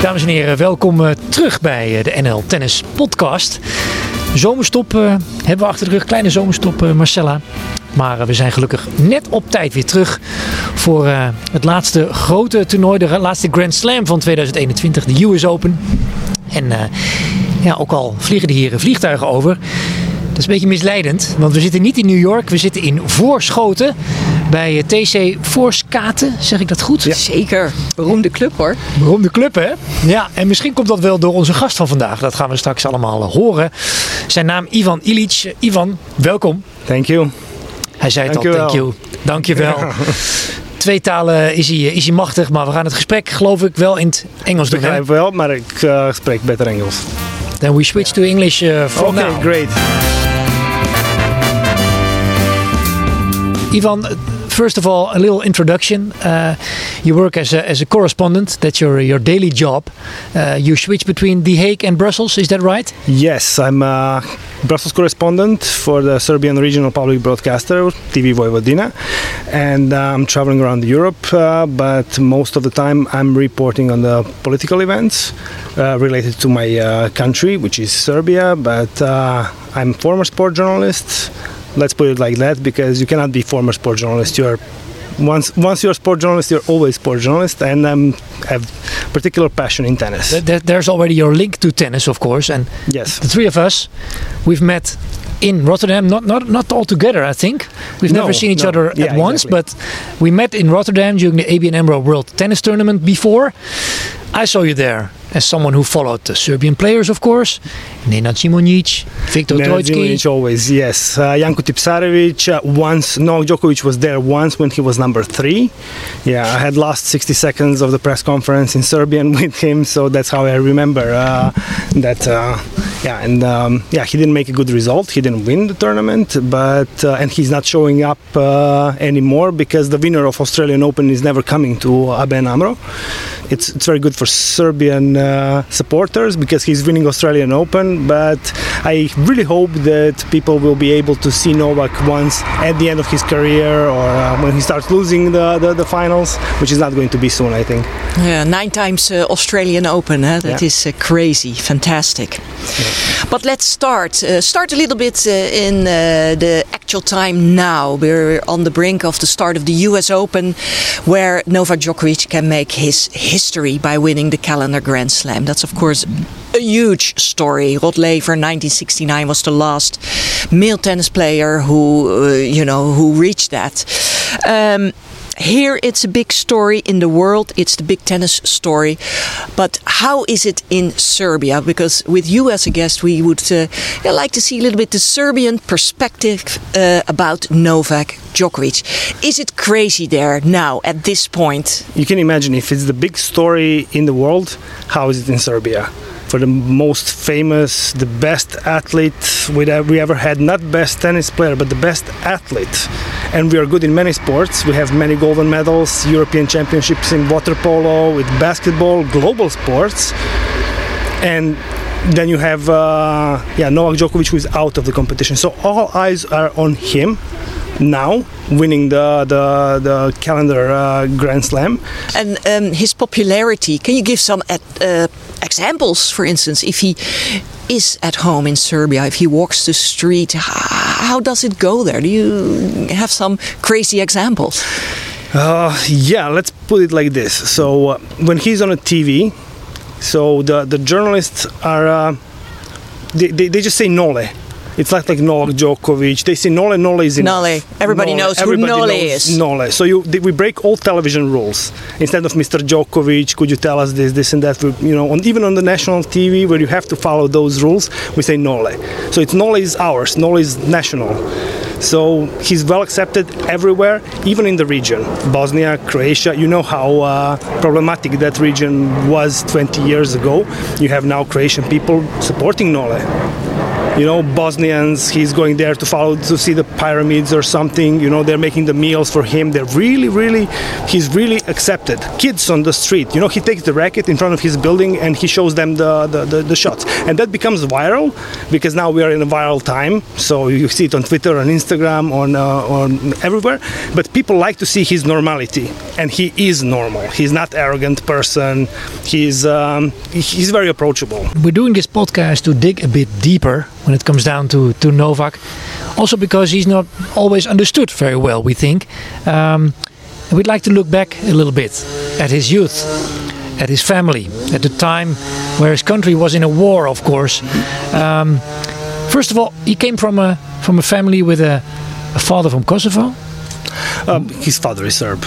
Dames en heren, welkom eh, terug bij eh, de NL Tennis Podcast. Zomerstop eh, hebben we achter de rug, kleine zomerstop Marcella. Maar we zijn gelukkig net op tijd weer terug voor het laatste grote toernooi, de laatste Grand Slam van 2021, de US Open. En ja, ook al vliegen de heren vliegtuigen over, is een beetje misleidend, want we zitten niet in New York, we zitten in Voorschoten bij eh, TC Voorskaten, zeg ik dat goed? Zeker. Beroemde club hoor. Beroemde club, hè? Ja, en misschien komt dat wel door onze gast van vandaag. Dat gaan we straks allemaal eh, horen. Zijn naam Ivan Ilic. Eh, Ivan, welkom. Thank you. Hij zei het al, thank you. Dankjewel. Twee talen is hij, is hij machtig, maar we gaan het gesprek geloof ik wel in het Engels Ik doen. begrijp wel, maar ik eh, spreek beter Engels. Then we switch to English uh, from Oké, now. great. Ivan, uh, first of all, a little introduction. Uh, you work as a, as a correspondent. That's your, your daily job. Uh, you switch between The Hague and Brussels, is that right? Yes, I'm a Brussels correspondent for the Serbian regional public broadcaster, TV Vojvodina, and uh, I'm traveling around Europe. Uh, but most of the time, I'm reporting on the political events uh, related to my uh, country, which is Serbia. But uh, I'm former sport journalist. Let's put it like that, because you cannot be former sport journalist. You're once once you're a sport journalist, you're always sport journalist, and I um, have particular passion in tennis. Th- th- there's already your link to tennis, of course, and yes. the three of us, we've met in Rotterdam. Not not not all together, I think. We've No, never seen each no. other Yeah, at once, exactly. but we met in Rotterdam during the ABN AMRO World Tennis Tournament before. I saw you there as someone who followed the Serbian players, of course. Nenad Simonic, Viktor Nenad always, yes. Uh, Janko Tipsarevic, uh, once, Novak Djokovic was there once when he was number three. Yeah, I had last 60 seconds of the press conference in Serbian with him, so that's how I remember uh, that. Uh, yeah, and um, yeah, he didn't make a good result. He didn't win the tournament, but uh, and he's not showing up uh, anymore because the winner of Australian Open is never coming to ABN AMRO. It's, it's very good for Serbian uh, supporters because he's winning Australian Open. But I really hope that people will be able to see Novak once at the end of his career or uh, when he starts losing the, the, the finals, which is not going to be soon, I think. Yeah, nine times uh, Australian Open. Huh? That Yeah. is uh, crazy, fantastic. But let's start. Uh, start a little bit uh, in the actual time now. We're on the brink of the start of the US Open, where Novak Djokovic can make his history by winning the calendar Grand Slam. That's, of course, a huge story. Rod Laver, 1969, was the last male tennis player who, uh, you know, who reached that. Um, here it's a big story in the world. It's the big tennis story. But how is it in serbia? Because with you as a guest we would uh, like to see a little bit the serbian perspective uh, about novak djokovic. Is it crazy there now at this point? You can imagine if it's the big story in the world, how is it in Serbia? For the most famous, the best athlete we ever had, not best tennis player, but the best athlete. And we are good in many sports. We have many golden medals, European championships in water polo, with basketball, global sports. And then you have uh, yeah Novak Djokovic who is out of the competition. So all eyes are on him now, winning the the, the calendar uh, Grand Slam. and um, his popularity can you give some at, uh, examples for instance if he is at home in serbia if he walks the street how does it go there do you have some crazy examples Uh, yeah, let's put it like this. So uh, when he's on a TV, so the the journalists are uh, they, they, they just say Nole. It's like like Novak Djokovic. They say Nole, Nole is enough. Nole. Everybody knows who Nole knows is. Nole. So you we break all television rules. Instead of Mr. Djokovic, could you tell us this, this, and that? We, you know, on, even on the national TV where you have to follow those rules, we say Nole. So it's Nole is ours. Nole is national. So he's well accepted everywhere, even in the region. Bosnia, Croatia, you know how uh, problematic that region was 20 years ago. You have now Croatian people supporting Nole. You know, Bosnians. He's going there to follow to see the pyramids or something. You know, they're making the meals for him. They're really, really, he's really accepted. Kids on the street, you know, he takes the racket in front of his building and he shows them the, the, the, the shots. And that becomes viral because now we are in a viral time. So you see it on Twitter, on Instagram, on, uh, on everywhere. But people like to see his normality. And he is normal. He's not arrogant person. He's, um, he's very approachable. We're doing this podcast to dig a bit deeper when it comes down to, to Novak. Also because he's not always understood very well, we think. Um, we'd like to look back a little bit at his youth, at his family, at the time where his country was in a war, of course. Um, first of all, he came from a from a family with a, a father from Kosovo. Um, his father is Serb.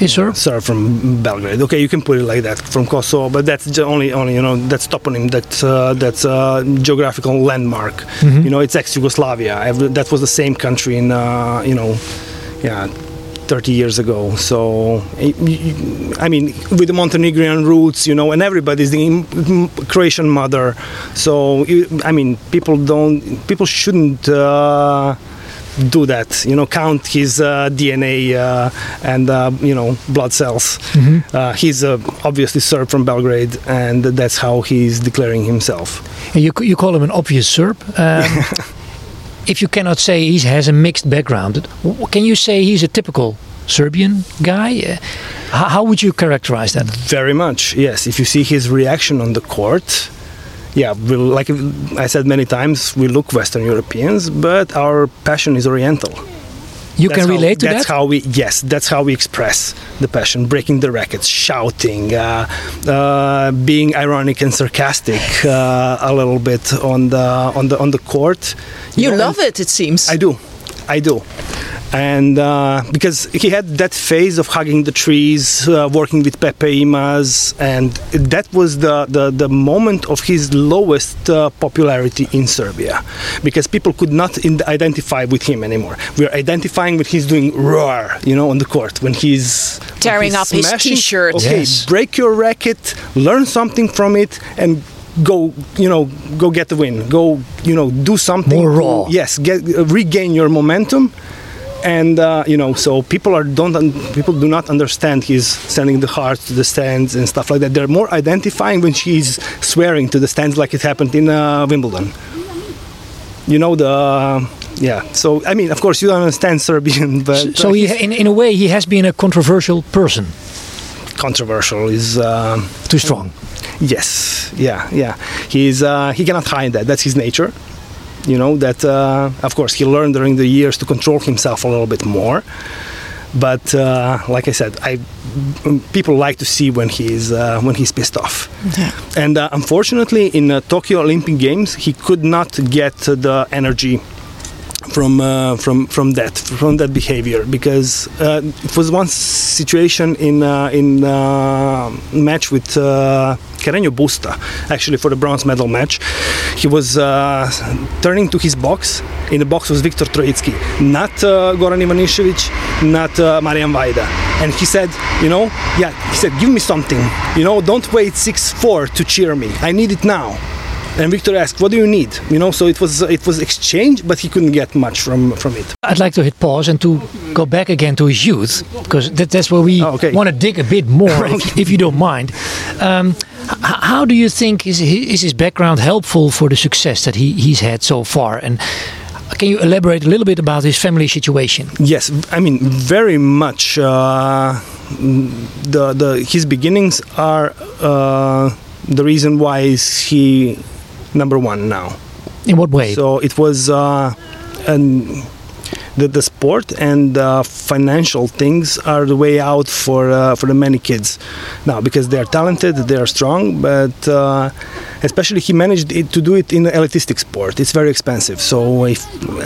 Is Serb? Serb from Belgrade. Okay, you can put it like that from Kosovo, but that's only only you know that's toponym. That uh, that's a geographical landmark. Mm-hmm. You know, it's ex-Yugoslavia. That was the same country in uh, you know, yeah. 30 years ago. So, I I mean, with the Montenegrin roots, you know, and everybody's the Croatian mother. So, I mean, people don't, people shouldn't uh, do that. You know, count his uh, DNA uh, and uh, you know blood cells. Uh, he's uh, obviously Serb from Belgrade, and that's how he's declaring himself. And you, you call him an obvious Serb. Um, if you cannot say he has a mixed background, can you say he's a typical Serbian guy? How would you characterize that? Very much, yes. If you see his reaction on the court, yeah, we like I said many times, we look Western Europeans, but our passion is Oriental. You That's can how- relate to that's that? how we yes that's how we express the passion breaking the rackets shouting uh, uh, being ironic and sarcastic uh, a little bit on the on the on the court You know, love it, it seems. I do, I do, and uh, because he had that phase of hugging the trees, uh, working with Pepe Imaz, and that was the the, the moment of his lowest uh, popularity in Serbia, because people could not in- identify with him anymore. We're identifying with he's doing roar, you know, on the court when he's when Tearing he's up his t-shirt. Okay, Yes. break your racket, learn something from it, and go you know go get the win go you know do something More raw. yes get uh, regain your momentum and uh, you know so people are don't un- people do not understand he's sending the hearts to the stands and stuff like that they're more identifying when she's swearing to the stands like it happened in uh, wimbledon you know the uh, yeah so i mean of course you don't understand serbian but so uh, he, in, in a way, he has been a controversial person. controversial is um, Too strong. Yes, yeah, yeah. He's uh, he cannot hide that. That's his nature. You know that. Uh, of course, he learned during the years to control himself a little bit more. But uh, like I said, I people like to see when he's uh, when he's pissed off. Yeah. And uh, unfortunately, in uh, Tokyo Olympic Games, he could not get the energy from uh, from from that from that behavior. Because uh, it was one situation in uh, in uh, match with uh, Carreño Busta actually for the bronze medal match he was uh, turning to his box. In the box was Viktor Troicki not uh, Goran Ivanišević not Marian Vajda. And he said you know yeah he said give me something. You know don't wait 6-4 to cheer me. I need it now and Victor asked, "What do you need?" You know, so it was it was exchange, but he couldn't get much from from it. I'd like to hit pause and to go back again to his youth because that, that's where we Oh, okay. want to dig a bit more, if, if you don't mind. Um, h- how do you think is is his background helpful for the success that he, he's had so far? And can you elaborate a little bit about his family situation? Yes, I mean very much. Uh, the the his beginnings are uh, the reason why is he number one now. In what way? So it was uh, and the, the sport and uh, financial things are the way out for uh, for the many kids now because they are talented, they are strong, but uh, especially he managed it, to do it in elitistic sport. It's very expensive. So if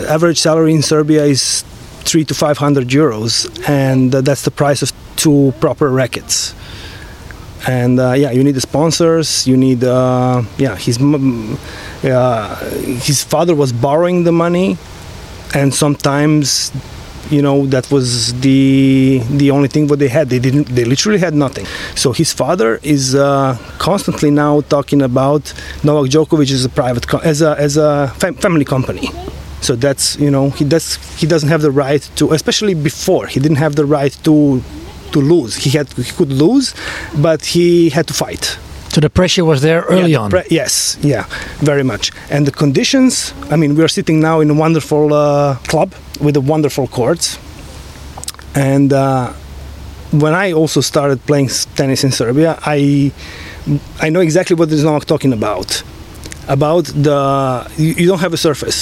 average salary in Serbia is three to five hundred euros, and uh, that's the price of two proper rackets and uh, yeah you need the sponsors you need uh, yeah his his father was borrowing the money and sometimes you know that was the the only thing what they had. They didn't they literally had nothing. So his father is uh, constantly now talking about Novak Djokovic as a private co- as a as a fam- family company. So that's you know he does he doesn't have the right to especially before he didn't have the right to to lose he had he could lose but he had to fight So the pressure was there early yeah, on. pre- yes, yeah, very much. And the conditions, I mean, we are sitting now in a wonderful uh, club with a wonderful courts. And uh, when I also started playing tennis in Serbia, I I know exactly what is Novak talking about. About the you, you don't have a surface.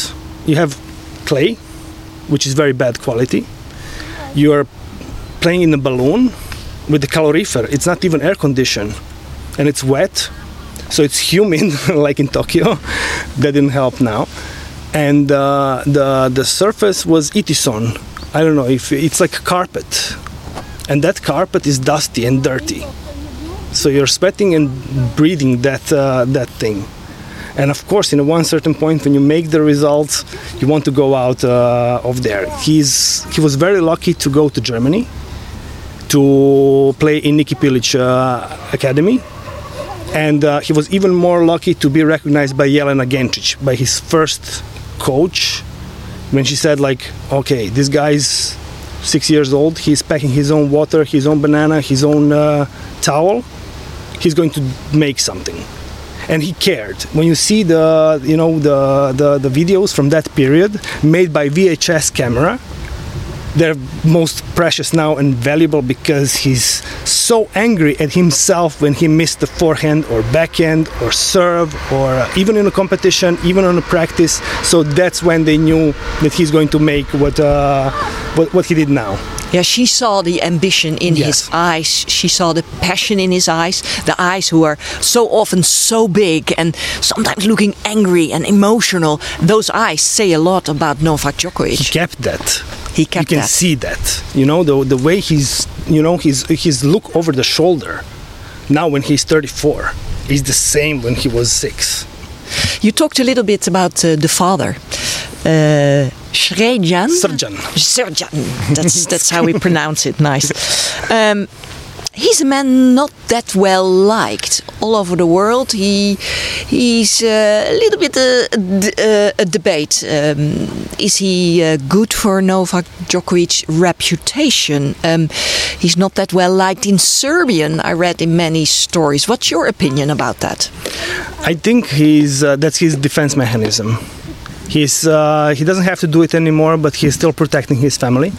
You have clay, which is very bad quality. You are playing in a balloon with the calorifer. It's not even air conditioned and it's wet, so it's humid, like in Tokyo. that didn't help now. And uh, the the surface was itison. I don't know if it's like a carpet, and that carpet is dusty and dirty. So you're sweating and breathing that uh, that thing. And of course, in one certain point, when you make the results, you want to go out uh, of there. He's he was very lucky to go to Germany to play in Niki Pilic uh, Academy and uh, he was even more lucky to be recognized by Jelena Gencic, by his first coach, when she said like, "Okay, this guy's six years old. He's packing his own water, his own banana, his own uh, towel. He's going to make something." And he cared. When you see the, you know, the, the the videos from that period made by VHS camera, they're most precious now and valuable because he's so angry at himself when he missed the forehand or backhand or serve or uh, even in a competition, even on a practice. So that's when they knew that he's going to make what uh, what, what he did now. Yeah, she saw the ambition in Yes. his eyes. She saw the passion in his eyes. The eyes who are so often so big and sometimes looking angry and emotional. Those eyes say a lot about Novak Djokovic. He kept that. He kept you can that. see that. You know the the way he's you know his his look over the shoulder. Now when he's 34, is the same when he was six. You talked a little bit about uh, the father, uh, Srejan. Srđan. Srđan. That's that's how we pronounce it. Nice. Um, he's a man not that well liked all over the world. He he's uh, a little bit a, a uh, a debate. Um, is he uh, good for Novak Djokovic's reputation? Um, he's not that well liked in Serbian. I read in many stories. What's your opinion about that? I think he's uh, that's his defense mechanism. He's uh, he doesn't have to do it anymore, but he's still protecting his family.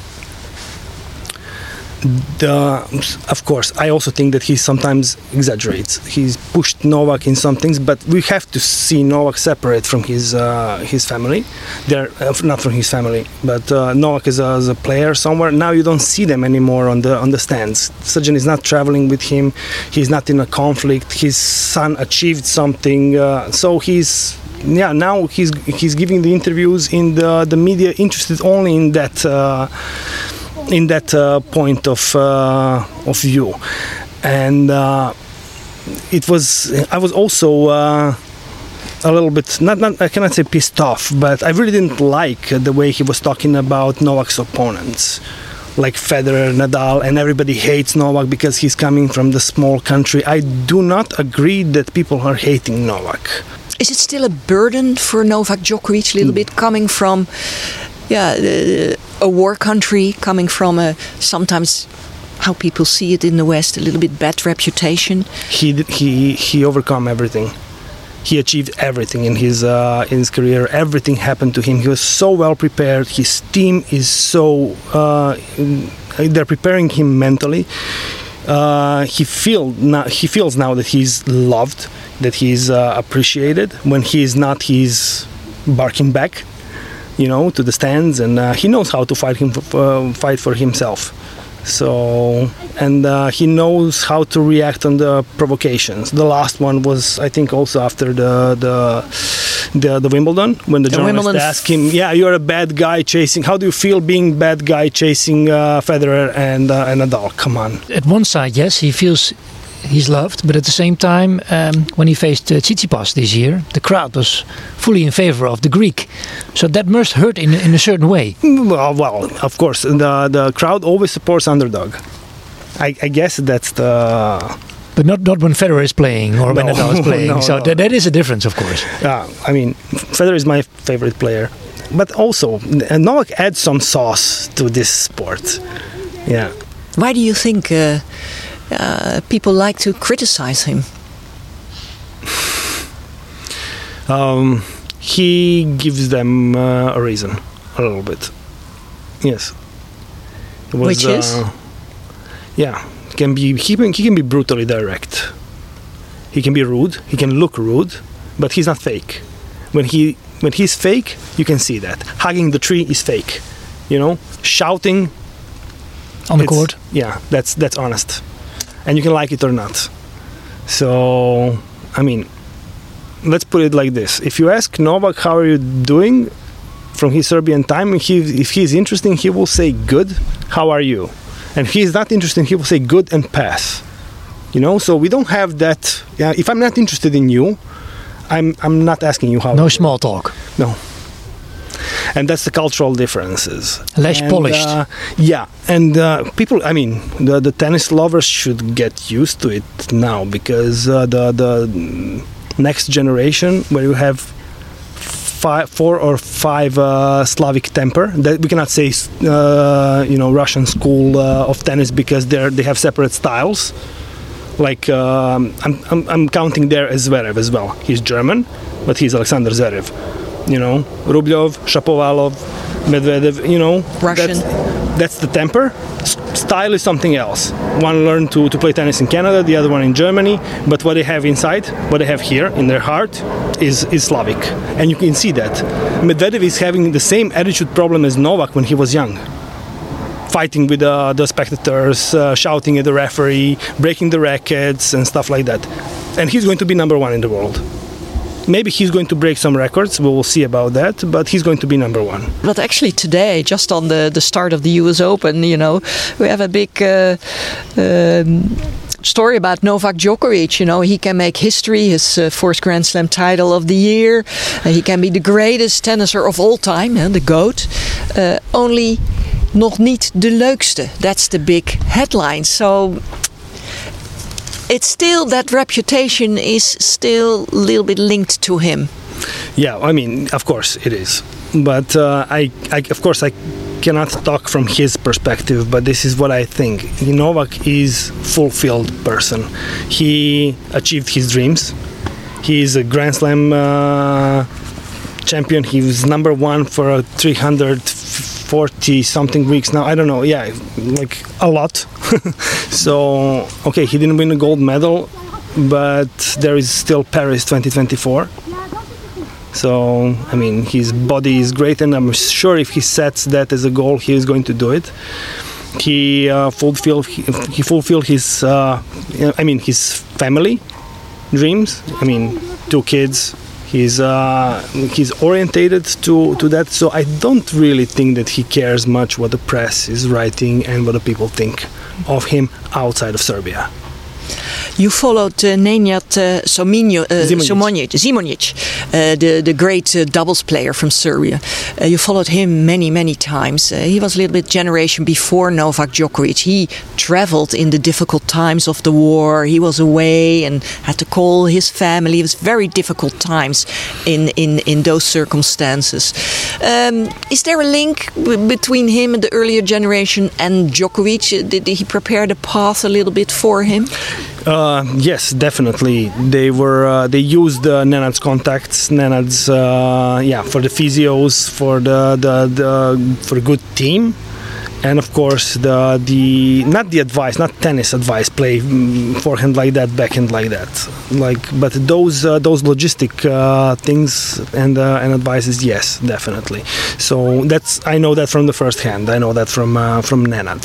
The, of course, I also think that he sometimes exaggerates. He's pushed Novak in some things, but we have to see Novak separate from his uh, his family. They're uh, not from his family, but uh, Novak is a, as a player somewhere. Now you don't see them anymore on the on the stands. Srđan is not traveling with him. He's not in a conflict. His son achieved something, uh, so he's yeah now he's he's giving the interviews in the the media interested only in that uh, in that uh, point of uh, of view and uh, it was I was also uh, a little bit not, not I cannot say pissed off but I really didn't like the way he was talking about Novak's opponents like Federer, Nadal, and everybody hates Novak because he's coming from the small country. I do not agree that people are hating Novak. Is it still a burden for Novak Djokovic a little bit coming from yeah, uh, a war country, coming from a sometimes how people see it in the West, a little bit bad reputation? he he he overcome everything. He achieved everything in his uh, in his career. Everything happened to him. He was so well prepared. His team is so uh, they're preparing him mentally. Uh, he feel now, he feels now that he's loved, that he's uh, appreciated. When he is not, he's barking back, you know, to the stands, and uh, he knows how to fight him uh, fight for himself. So and uh, he knows how to react on the provocations. The last one was, I think, also after the the the, the Wimbledon when the, The journalist Wimbledon asked him, "Yeah, you're a bad guy chasing. How do you feel being bad guy chasing uh, Federer and uh, and Nadal? Come on." At one side, yes, he feels he's loved, but at the same time, um, when he faced uh, Tsitsipas this year, the crowd was fully in favor of the Greek. So that must hurt in, in a certain way. Well, well, of course, the the crowd always supports underdog. I, I guess that's the But not, not when Federer is playing or when No, Nadal is playing. no, so no. That, that is a difference, of course. Yeah, I mean, Federer is my favorite player, but also uh, Novak adds some sauce to this sport. Yeah, Why do you think uh, uh, people like to criticize him? um, he gives them uh, a reason, a little bit. Yes, was, Which is? uh, yeah, he can be he can, he can be brutally direct. He can be rude. He can look rude, but he's not fake. When he when he's fake, you can see that. Hugging the tree is fake. You know, shouting On the court. Yeah, that's that's honest, and you can like it or not. So, I mean, let's put it like this: if you ask Novak how are you doing from his Serbian time, he, if he's interesting, he will say good. How are you? And if he's not interested, he will say good and pass. You know, so we don't have that. Yeah, if I'm not interested in you, I'm I'm not asking you how. No small talk. No. And that's the cultural differences. Less And, polished. uh, yeah, and uh, people. I mean, the the tennis lovers should get used to it now because uh, the the next generation, where you have five, four or five uh, Slavic temper, that we cannot say, uh, you know, Russian school uh, of tennis because they they have separate styles. Like um, I'm, I'm, I'm counting there as Zverev as well. He's German, but he's Alexander Zverev. You know, Rublev, Shapovalov, Medvedev. You know, Russian. That's, that's the temper. Style is something else. One learned to, to play tennis in Canada, the other one in Germany. But what they have inside, what they have here in their heart, is is Slavic, and you can see that. Medvedev is having the same attitude problem as Novak when he was young fighting with uh, the spectators, uh, shouting at the referee, breaking the rackets, and stuff like that. And he's going to be number one in the world. Maybe he's going to break some records. We will see about that. But he's going to be number one. But actually, today, just on the, the start of the US Open, you know, we have a big uh, um, story about Novak Djokovic. You know, he can make history, his uh, fourth Grand Slam title of the year. Uh, he can be the greatest tennisser of all time, uh, the GOAT. Uh, only nog niet de leukste. That's the big headline. So it's still that reputation is still a little bit linked to him. Yeah, I mean, of course it is. But uh, I, I, of course, I cannot talk from his perspective. But this is what I think. Novak is fulfilled person. He achieved his dreams. He is a Grand Slam uh, champion. He was number one for 340 something weeks now. I don't know. Yeah, like a lot. so okay, he didn't win a gold medal, but there is still Paris 2024. So I mean, his body is great, and I'm sure if he sets that as a goal, he is going to do it. He uh, fulfilled he, he fulfilled his uh, I mean his family dreams. I mean, two kids. He's uh, he's orientated to, to that. So I don't really think that he cares much what the press is writing and what the people think of him outside of Serbia. You followed uh, Nenad uh, Sominio, uh, Zimonjic. Simonic, Simonic, uh, the, the great uh, doubles player from Serbia. Uh, you followed him many, many times. Uh, he was a little bit generation before Novak Djokovic. He traveled in the difficult times of the war. He was away and had to call his family. It was very difficult times in, in, in those circumstances. Um, is there a link between him and the earlier generation and Djokovic? Did he prepare the path a little bit for him? Uh, yes, definitely. They were uh, they used uh, Nenad's contacts, Nenad's uh, yeah for the physios, for the, the the for a good team, and of course the the not the advice, not tennis advice, play mm, forehand like that, backhand like that, like but those uh, those logistic uh, things and uh, and advices, yes, definitely. So that's I know that from the first hand. I know that from uh, from Nenad.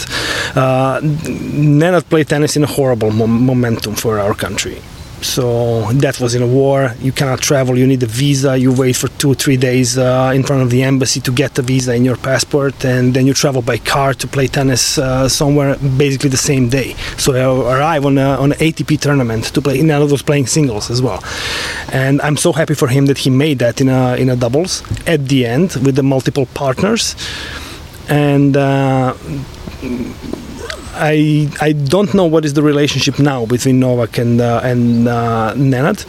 Uh, Nenad played tennis in a horrible mom- momentum for our country. So that was in a war. You cannot travel. You need a visa. You wait for two, three days uh, in front of the embassy to get the visa in your passport, and then you travel by car to play tennis uh, somewhere, basically the same day. So I arrive on a, on an ATP tournament to play. And I was playing singles as well, and I'm so happy for him that he made that in a in a doubles at the end with the multiple partners, and. Uh, I I don't know what is the relationship now between Novak and uh, and uh, Nenad,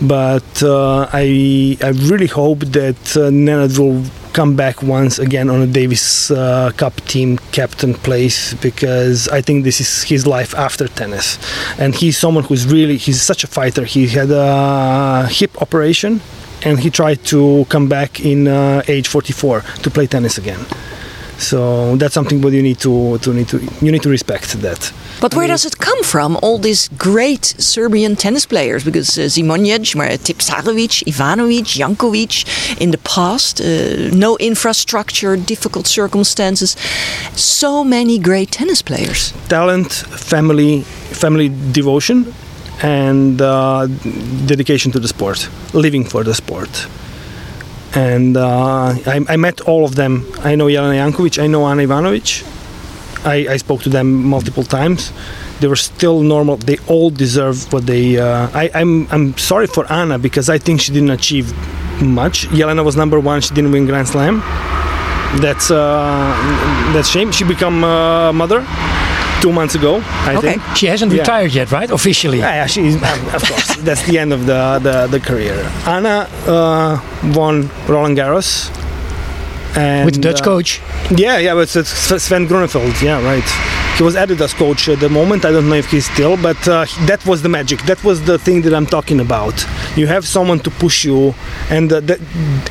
but uh, I I really hope that uh, Nenad will come back once again on a Davis uh, Cup team captain place because I think this is his life after tennis, and he's someone who's really he's such a fighter. He had a hip operation, and he tried to come back in uh, age 44 to play tennis again. So that's something what you need to, to need to you need to respect that. But where does it come from? All these great Serbian tennis players, because uh, Zimonjic, Tipsarevic, Ivanovic, Jankovic, in the past, uh, no infrastructure, difficult circumstances, so many great tennis players. Talent, family, family devotion, and uh, dedication to the sport, living for the sport and uh, I, I, met all of them. I know Jelena Jankovic, I know Ana Ivanovic. I, I, spoke to them multiple times. They were still normal. They all deserve what they. Uh, I, I'm I'm sorry for Anna because I think she didn't achieve much. Jelena was number one. She didn't win Grand Slam. That's uh, that's shame. She become a mother two months ago. I okay. think she hasn't yeah. retired yet, right? Officially. Yeah, yeah she's um, of course. that's the end of the the, the career. Anna uh, won Roland Garros. And, With the Dutch uh, coach. Yeah, yeah, but Sven Groeneveld. Yeah, right he was Adidas coach at the moment. I don't know if he's still, but uh, that was the magic. That was the thing that I'm talking about. You have someone to push you, and uh, that,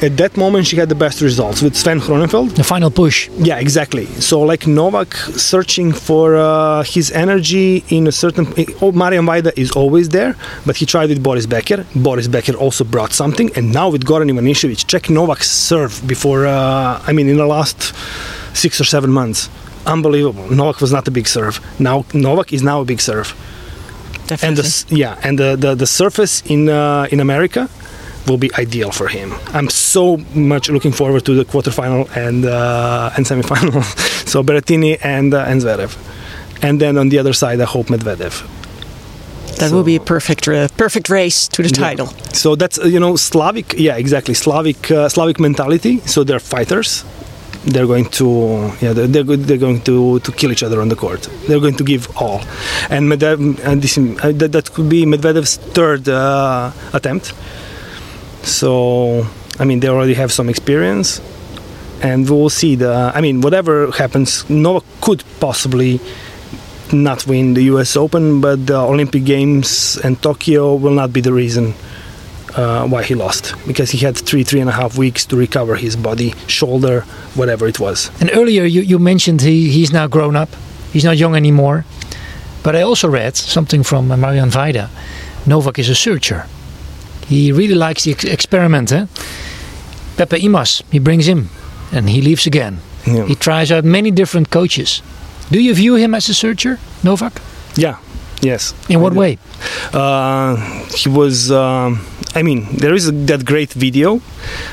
at that moment she had the best results with Sven Groeneveld. The final push. Yeah, exactly. So like Novak searching for uh, his energy in a certain. Oh, Marian Vajda is always there, but he tried with Boris Becker. Boris Becker also brought something, and now with Goran Ivanisevic, check Novak's serve before. Uh, I mean, in the last six or seven months unbelievable. Novak was not a big serve. Now Novak is now a big serve. Definitely. And the, yeah, and the, the, the surface in uh, in America will be ideal for him. I'm so much looking forward to the quarterfinal and uh, and semifinal. so Berrettini and uh, and Zverev, and then on the other side, I hope Medvedev. That so, will be a perfect uh, perfect race to the title. Yeah. So that's uh, you know Slavic, yeah, exactly Slavic uh, Slavic mentality. So they're fighters they're going to yeah they're, they're going to, to kill each other on the court. They're going to give all, and Medvedev and this, uh, that, that could be Medvedev's third uh, attempt. So I mean they already have some experience, and we'll see the. I mean whatever happens, Novak could possibly not win the U.S. Open, but the Olympic Games and Tokyo will not be the reason uh, why he lost. Because he had three three and a half weeks to recover his body shoulder whatever it was. And earlier you, you mentioned he, he's now grown up. He's not young anymore. But i also read something from marian Vajda novak is a searcher. He really likes the ex experiment eh? pepe Imaz he brings him and he leaves again. Yeah. he tries out many different coaches. Do you view him as a searcher novak? Yeah Yes. In what way? Uh, he was. Um, I mean, there is that great video.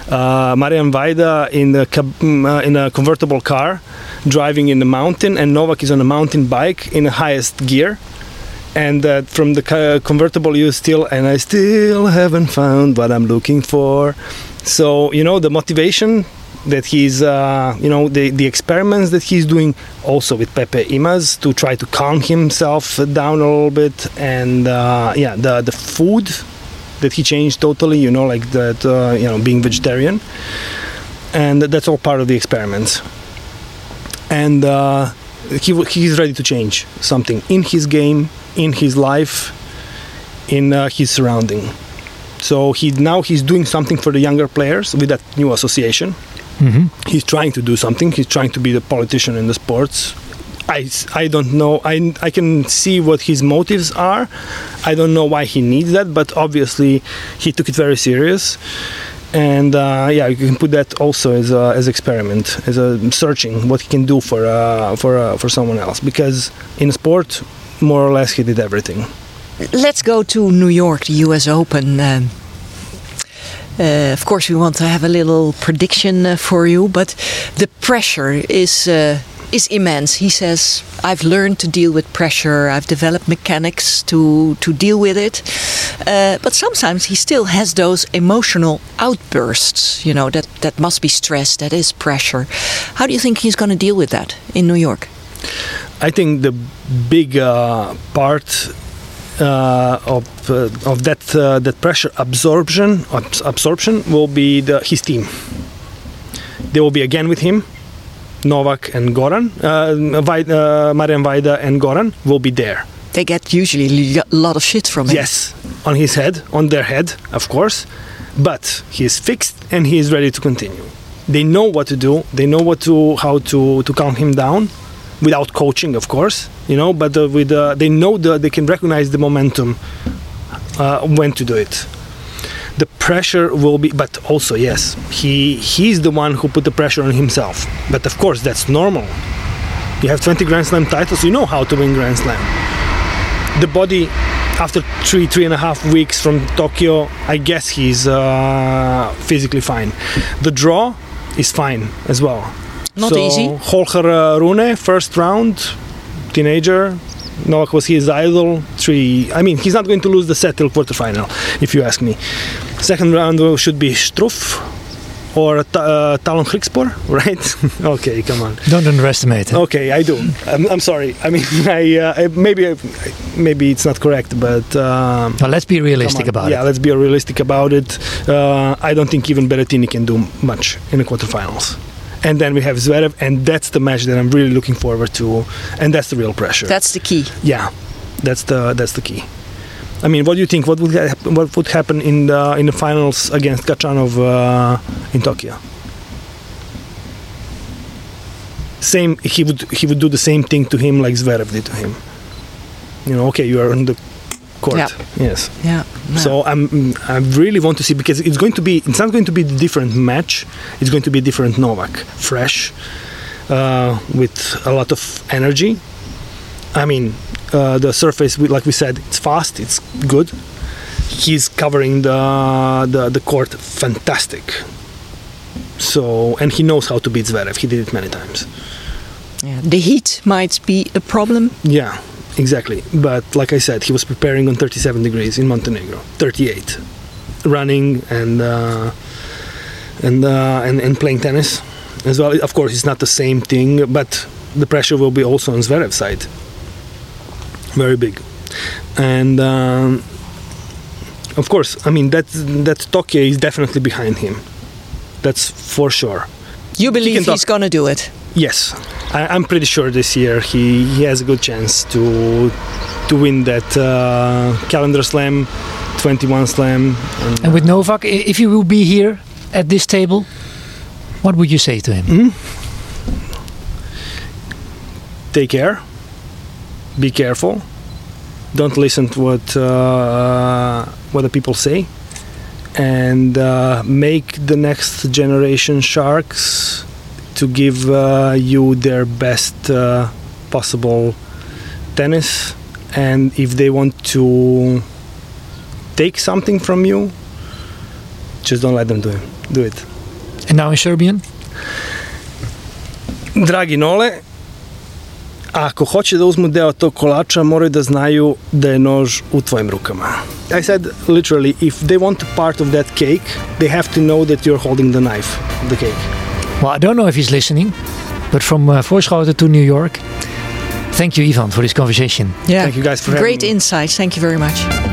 Uh, Marian Vajda in the mm, uh, in a convertible car, driving in the mountain, and Novak is on a mountain bike in the highest gear. And uh, from the convertible, you still and I still haven't found what I'm looking for. So you know the motivation that he's uh, you know the the experiments that he's doing also with Pepe Imaz to try to calm himself down a little bit. And uh, yeah the the food that he changed totally you know like that uh, you know being vegetarian. And that's all part of the experiments. And uh, he he's ready to change something in his game in his life in uh, his surrounding. So he now he's doing something for the younger players with that new association Mm-hmm. He's trying to do something. He's trying to be the politician in the sports. I, I don't know. I, I can see what his motives are. I don't know why he needs that, but obviously he took it very serious. And uh, yeah, you can put that also as a as experiment, as a searching what he can do for uh, for uh, for someone else. Because in sport, more or less, he did everything. let's go to New York, the US Open. Um, uh, of course, we want to have a little prediction uh, for you, but the pressure is uh, is immense. He says, "I've learned to deal with pressure. I've developed mechanics to to deal with it." Uh, but sometimes he still has those emotional outbursts. You know that that must be stress. That is pressure. How do you think he's going to deal with that in New York? I think the big uh, part of uh, of that uh, that pressure absorption abs- absorption will be the, his team. They will be again with him. Novak and Goran, uh, uh, Marian Vajda and Goran will be there. They get usually a lot of shit from him. Yes, on his head, on their head, of course. But he is fixed and he is ready to continue. They know what to do. They know what to how to to calm him down, without coaching, of course. You know, but uh, with uh, they know the they can recognize the momentum uh, when to do it. The pressure will be, but also yes, he he's the one who put the pressure on himself. But of course, that's normal. You have 20 Grand Slam titles. You know how to win Grand Slam the body after three three and a half weeks from Tokyo, I guess he's uh, physically fine. The draw is fine as well. Not so, easy. Holger uh, Rune, first round, teenager. Novak was his idol. Three. I mean, he's not going to lose the set till quarterfinal, if you ask me. Second round uh, should be Struff or uh, Tallon Griekspoor, right? okay, come on. Don't underestimate it. Okay, I do. I'm, I'm sorry. I mean, I, uh, I maybe I, maybe it's not correct, but um, Now let's be realistic about yeah, it. Yeah, let's be realistic about it. Uh, I don't think even Berrettini can do much in the quarterfinals. And then we have Zverev, and that's the match that I'm really looking forward to, and that's the real pressure. That's the key. yeah, that's the that's the key. I mean, what do you think? What would hap- what would happen in the in the finals against Khachanov uh, in Tokyo? Same, he would he would do the same thing to him like Zverev did to him. You know, okay, you are on the court. Yeah. Yes. Yeah. no. So I'm I really want to see because it's going to be it's not going to be a different match. It's going to be a different Novak, fresh, uh, with a lot of energy. I mean, uh, the surface, we- like we said, it's fast, it's good. He's covering the the, the court fantastic. So and he knows how to beat Zverev. He did it many times. Yeah. The heat might be a problem. Yeah, exactly. But like I said, he was preparing on 37 degrees in Montenegro, 38, running and uh, and, uh, and and playing tennis as well. Of course, it's not the same thing, but the pressure will be also on Zverev's side. Very big, and um, of course, I mean that that Tokyo is definitely behind him. That's for sure. You believe can he's going to do it. Yes, I, I'm pretty sure this year he, he has a good chance to to win that uh, calendar slam, 21 slam. And, And with Novak, if you will be here at this table, what would you say to him? take care, be careful, don't listen to what uh, what the people say, and uh, make the next generation sharks to give uh, you their best uh, possible tennis. And if they want to take something from you, just don't let them do it. Do it. And now in Serbian? Dragi Nole, ako hoće da uzmu deo tog kolača, moraju da znaju da je nož u tvojim rukama. I said literally, if they want a part of that cake, they have to know that you're holding the knife of the cake. Well, I don't know if he's listening, but from uh, Voorschoten to New York, thank you, Ivan, for this conversation. Yeah. Thank you guys for having Great me. insights. Thank you very much.